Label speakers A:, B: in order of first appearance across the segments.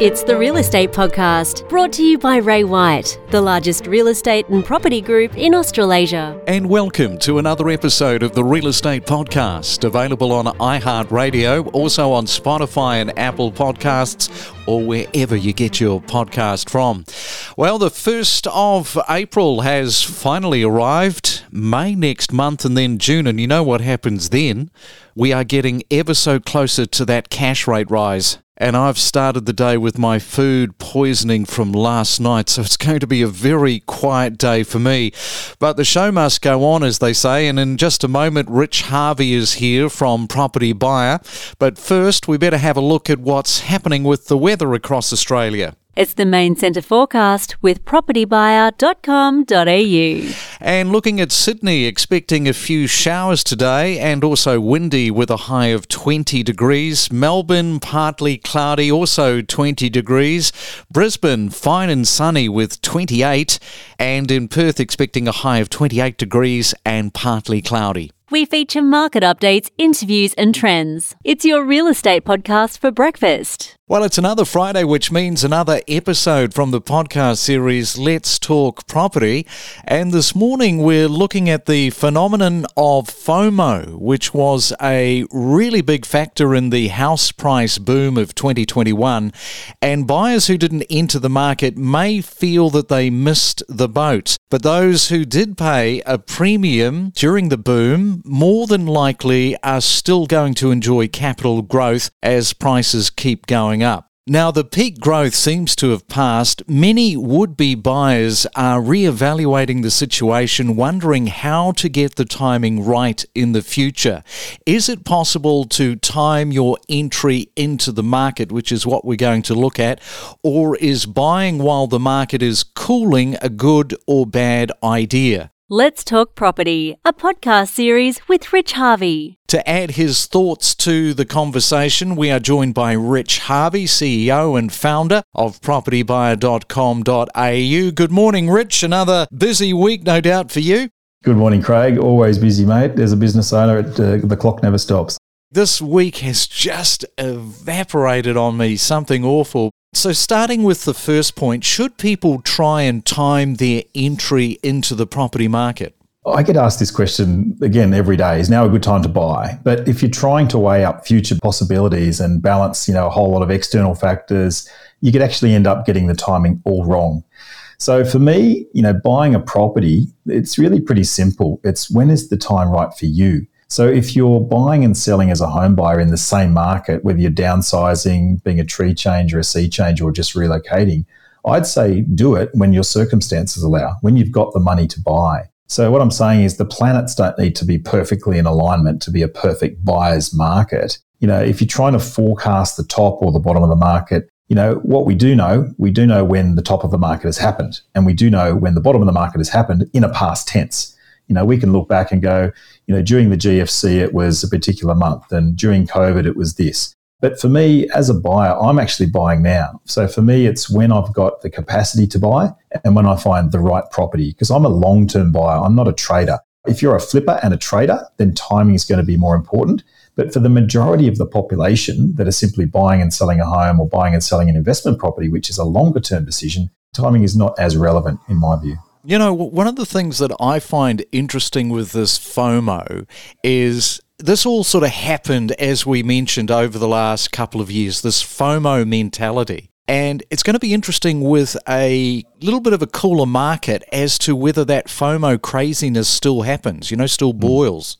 A: It's the Real Estate Podcast, brought to you by Ray White, the largest real estate and property group in Australasia.
B: And welcome to another episode of the Real Estate Podcast, available on iHeartRadio, also on Spotify and Apple Podcasts, or wherever you get your podcast from. Well, the 1st of April has finally arrived, May next month, and then June. And you know what happens then? We are getting ever so closer to that cash rate rise and I've started the day with my food poisoning from last night, so it's going to be a very quiet day for me. But the show must go on, as they say, and in just a moment, Rich Harvey is here from Property Buyer. But first, we better have a look at what's happening with the weather across Australia.
A: It's the main centre forecast with propertybuyer.com.au.
B: And looking at Sydney, expecting a few showers today and also windy with a high of 20 degrees. Melbourne, partly cloudy, also 20 degrees. Brisbane, fine and sunny with 28. And in Perth, expecting a high of 28 degrees and partly cloudy.
A: We feature market updates, interviews, and trends. It's your real estate podcast for breakfast.
B: Well, it's another Friday, which means another episode from the podcast series Let's Talk Property. And this morning we're looking at the phenomenon of FOMO, which was a really big factor in the house price boom of 2021. And buyers who didn't enter the market may feel that they missed the boat. But those who did pay a premium during the boom more than likely are still going to enjoy capital growth as prices keep going up. Now, the peak growth seems to have passed. Many would be buyers are re-evaluating the situation, wondering how to get the timing right in the future. Is it possible to time your entry into the market, which is what we're going to look at, or is buying while the market is cooling a good or bad idea?
A: Let's Talk Property, a podcast series with Rich Harvey.
B: To add his thoughts to the conversation, we are joined by Rich Harvey, CEO and founder of propertybuyer.com.au. Good morning, Rich. Another busy week, no doubt, for you.
C: Good morning, Craig. Always busy, mate. As a business owner, it, uh, the clock never stops.
B: This week has just evaporated on me, something awful. So, starting with the first point, should people try and time their entry into the property market?
C: I get asked this question again every day. Is now a good time to buy? But if you're trying to weigh up future possibilities and balance, you know, a whole lot of external factors, you could actually end up getting the timing all wrong. So for me, you know, buying a property, it's really pretty simple. It's when is the time right for you? So if you're buying and selling as a home buyer in the same market, whether you're downsizing, being a tree change or a sea change or just relocating, I'd say do it when your circumstances allow, when you've got the money to buy. So what I'm saying is the planets don't need to be perfectly in alignment to be a perfect buyer's market. You know, if you're trying to forecast the top or the bottom of the market, you know, what we do know, we do know when the top of the market has happened, and we do know when the bottom of the market has happened in a past tense you know, we can look back and go, you know, during the GFC, it was a particular month, and during COVID, it was this. But for me, as a buyer, I'm actually buying now. So for me, it's when I've got the capacity to buy and when I find the right property, because I'm a long term buyer, I'm not a trader. If you're a flipper and a trader, then timing is going to be more important. But for the majority of the population that are simply buying and selling a home or buying and selling an investment property, which is a longer term decision, timing is not as relevant in my view.
B: You know, one of the things that I find interesting with this FOMO is this all sort of happened, as we mentioned, over the last couple of years, this FOMO mentality. And it's going to be interesting with a little bit of a cooler market as to whether that FOMO craziness still happens, you know, still hmm. boils.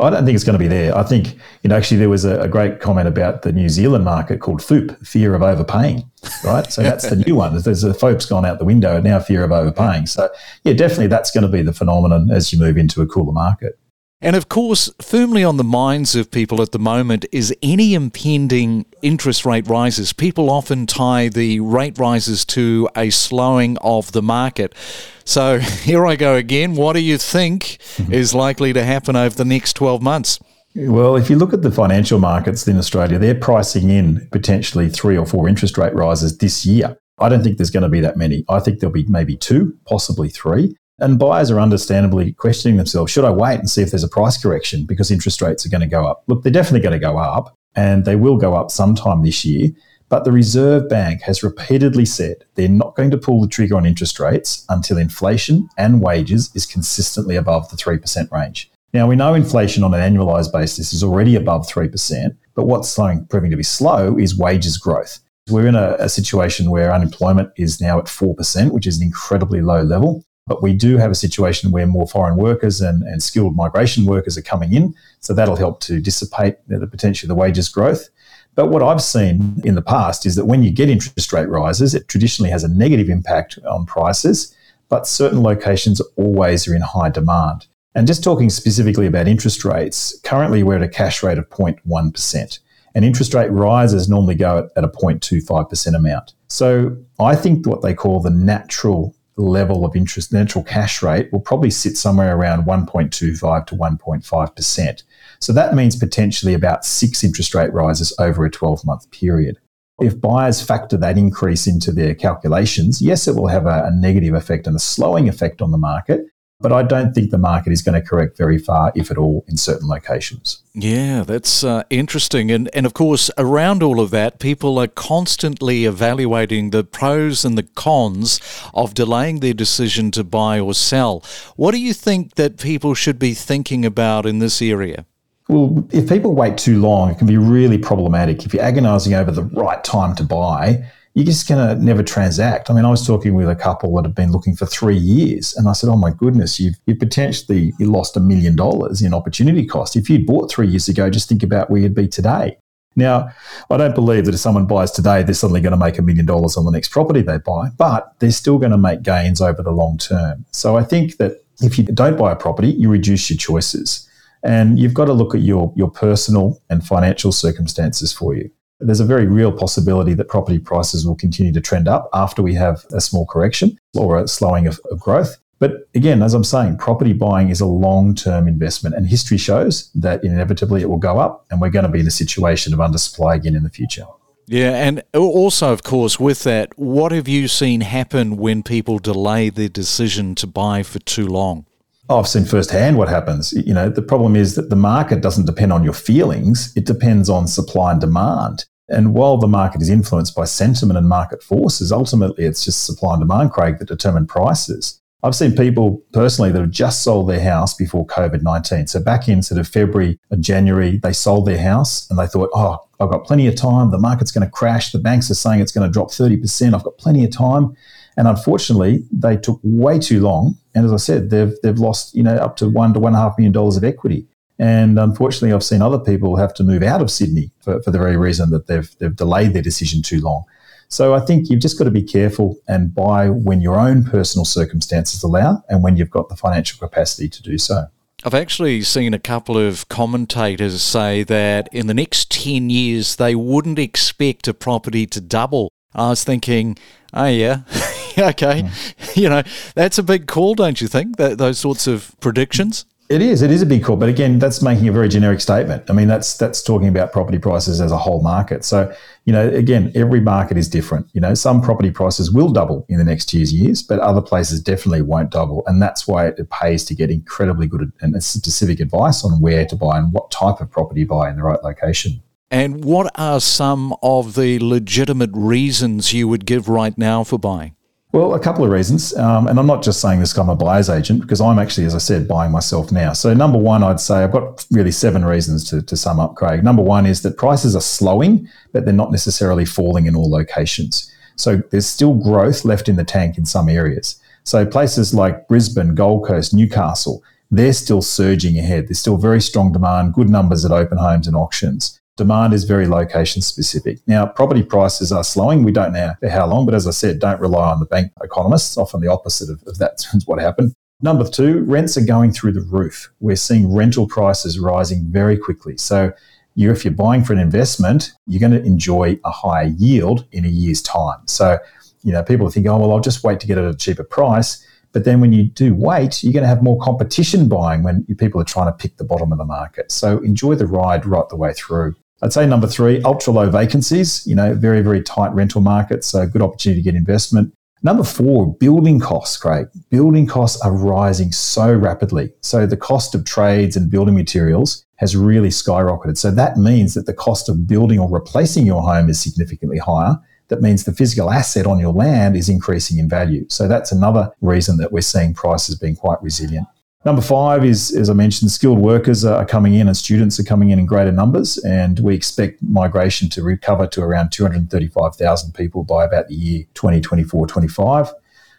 C: I don't think it's going to be there. I think, you know, actually there was a, a great comment about the New Zealand market called FOOP, fear of overpaying, right? So that's the new one. There's the FOP's gone out the window and now fear of overpaying. So yeah, definitely that's going to be the phenomenon as you move into a cooler market.
B: And of course, firmly on the minds of people at the moment is any impending interest rate rises. People often tie the rate rises to a slowing of the market. So here I go again. What do you think mm-hmm. is likely to happen over the next 12 months?
C: Well, if you look at the financial markets in Australia, they're pricing in potentially three or four interest rate rises this year. I don't think there's going to be that many. I think there'll be maybe two, possibly three. And buyers are understandably questioning themselves should I wait and see if there's a price correction because interest rates are going to go up? Look, they're definitely going to go up and they will go up sometime this year. But the Reserve Bank has repeatedly said they're not going to pull the trigger on interest rates until inflation and wages is consistently above the 3% range. Now, we know inflation on an annualized basis is already above 3%, but what's proving to be slow is wages growth. We're in a, a situation where unemployment is now at 4%, which is an incredibly low level. But we do have a situation where more foreign workers and, and skilled migration workers are coming in. So that'll help to dissipate the potential of the wages growth. But what I've seen in the past is that when you get interest rate rises, it traditionally has a negative impact on prices, but certain locations always are in high demand. And just talking specifically about interest rates, currently we're at a cash rate of 0.1%. And interest rate rises normally go at, a 0.25% amount. So I think what they call the natural level of interest, natural cash rate, will probably sit somewhere around 1.25 to 1.5%. So that means potentially about six interest rate rises over a 12 month period. If buyers factor that increase into their calculations, yes, it will have a, a, negative effect and a slowing effect on the market, but I don't think the market is going to correct very far, if at all, in certain locations.
B: Yeah, that's uh, interesting. And, and of course, around all of that, people are constantly evaluating the pros and the cons of delaying their decision to buy or sell. What do you think that people should be thinking about in this area?
C: Well, if people wait too long, it can be really problematic. If you're agonizing over the right time to buy, you're just going to never transact. I mean, I was talking with a couple that have been looking for three years, and I said, "Oh my goodness, you've you potentially you lost a million dollars in opportunity cost. If you'd bought three years ago, just think about where you'd be today." Now, I don't believe that if someone buys today, they're suddenly going to make a million dollars on the next property they buy, but they're still going to make gains over the long term. So I think that if you don't buy a property, you reduce your choices. And you've got to look at your, your personal and financial circumstances for you. There's a very real possibility that property prices will continue to trend up after we have a small correction or a slowing of, of growth. But again, as I'm saying, property buying is a long term investment, and history shows that inevitably it will go up, and we're going to be in a situation of undersupply again in the future.
B: Yeah, and also, of course, with that, what have you seen happen when people delay their decision to buy for too long?
C: Oh, I've seen firsthand what happens. You know, the problem is that the market doesn't depend on your feelings, it depends on supply and demand. And while the market is influenced by sentiment and market forces, ultimately it's just supply and demand, Craig, that determine prices. I've seen people personally that have just sold their house before COVID 19. So back in sort of February or January, they sold their house and they thought, oh, I've got plenty of time. The market's going to crash. The banks are saying it's going to drop 30%. I've got plenty of time. And unfortunately, they took way too long. And as I said, they've, they've lost, you know, up to one to one and a half million dollars of equity. And unfortunately, I've seen other people have to move out of Sydney for, for the very reason that they've, they've delayed their decision too long. So I think you've just got to be careful and buy when your own personal circumstances allow and when you've got the financial capacity to do so.
B: I've actually seen a couple of commentators say that in the next 10 years, they wouldn't expect a property to double. I was thinking, oh, yeah, okay. Mm. You know, that's a big call, don't you think? That, those sorts of predictions?
C: It is. It is a big call, but again, that's making a very generic statement. I mean, that's that's talking about property prices as a whole market. So, you know, again, every market is different. You know, some property prices will double in the next two years, but other places definitely won't double, and that's why it pays to get incredibly good and specific advice on where to buy and what type of property to buy in the right location.
B: And what are some of the legitimate reasons you would give right now for buying?
C: Well, a couple of reasons. Um, and I'm not just saying this I'm a buyer's agent, because I'm actually, as I said, buying myself now. So, number one, I'd say I've got really seven reasons to, to sum up, Craig. Number one is that prices are slowing, but they're not necessarily falling in all locations. So, there's still growth left in the tank in some areas. So, places like Brisbane, Gold Coast, Newcastle, they're still surging ahead. There's still very strong demand, good numbers at open homes and auctions. Demand is very location specific. Now, property prices are slowing. We don't know for how long, but as I said, don't rely on the bank economists. Often the opposite of, of that's what happened. Number two, rents are going through the roof. We're seeing rental prices rising very quickly. So, you, if you're buying for an investment, you're going to enjoy a higher yield in a year's time. So, you know, people think, oh, well, I'll just wait to get it at a cheaper price. But then when you do wait, you're going to have more competition buying when people are trying to pick the bottom of the market. So enjoy the ride right the way through. I'd say number three, ultra low vacancies, you know, very, very tight rental market. So good opportunity to get investment. Number four, building costs, Craig. Building costs are rising so rapidly. So the cost of trades and building materials has really skyrocketed. So that means that the cost of building or replacing your home is significantly higher. That means the physical asset on your land is increasing in value. So that's another reason that we're seeing prices being quite resilient. Number five is, as I mentioned, skilled workers are coming in and students are coming in in greater numbers, and we expect migration to recover to around 235,000 people by about the year 2024 25.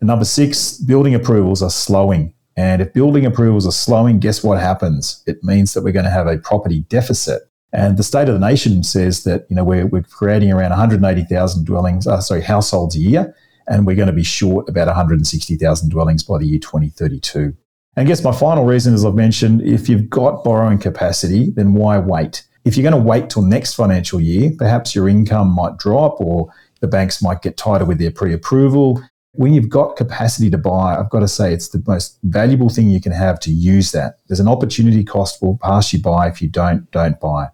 C: And number six, building approvals are slowing. And if building approvals are slowing, guess what happens? It means that we're going to have a property deficit. And the State of the Nation says that you know we're, we're creating around 180,000 dwellings, uh, sorry, households a year, and we're going to be short about 160,000 dwellings by the year 2032. And I guess my final reason, as I've mentioned, if you've got borrowing capacity, then why wait? If you're going to wait till next financial year, perhaps your income might drop or the banks might get tighter with their pre approval when you've got capacity to buy, I've got to say it's the most valuable thing you can have to use that. There's an opportunity cost will pass you by if you don't don't buy.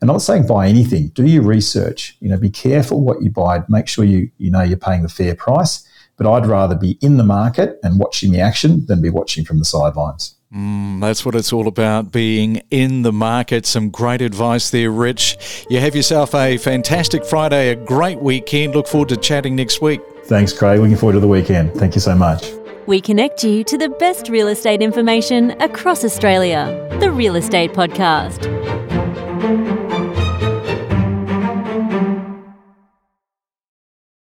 C: And I'm not saying buy anything. Do your research. You know, be careful what you buy. Make sure you you know you're paying the fair price. But I'd rather be in the market and watching the action than be watching from the sidelines.
B: Mm, that's what it's all about, being in the market. Some great advice there, Rich. You have yourself a fantastic Friday, a great weekend. Look forward to chatting next week.
C: Thanks, Craig. Looking forward to the weekend. Thank you so much.
A: We connect you to the best real estate information across Australia. The Real Estate Podcast.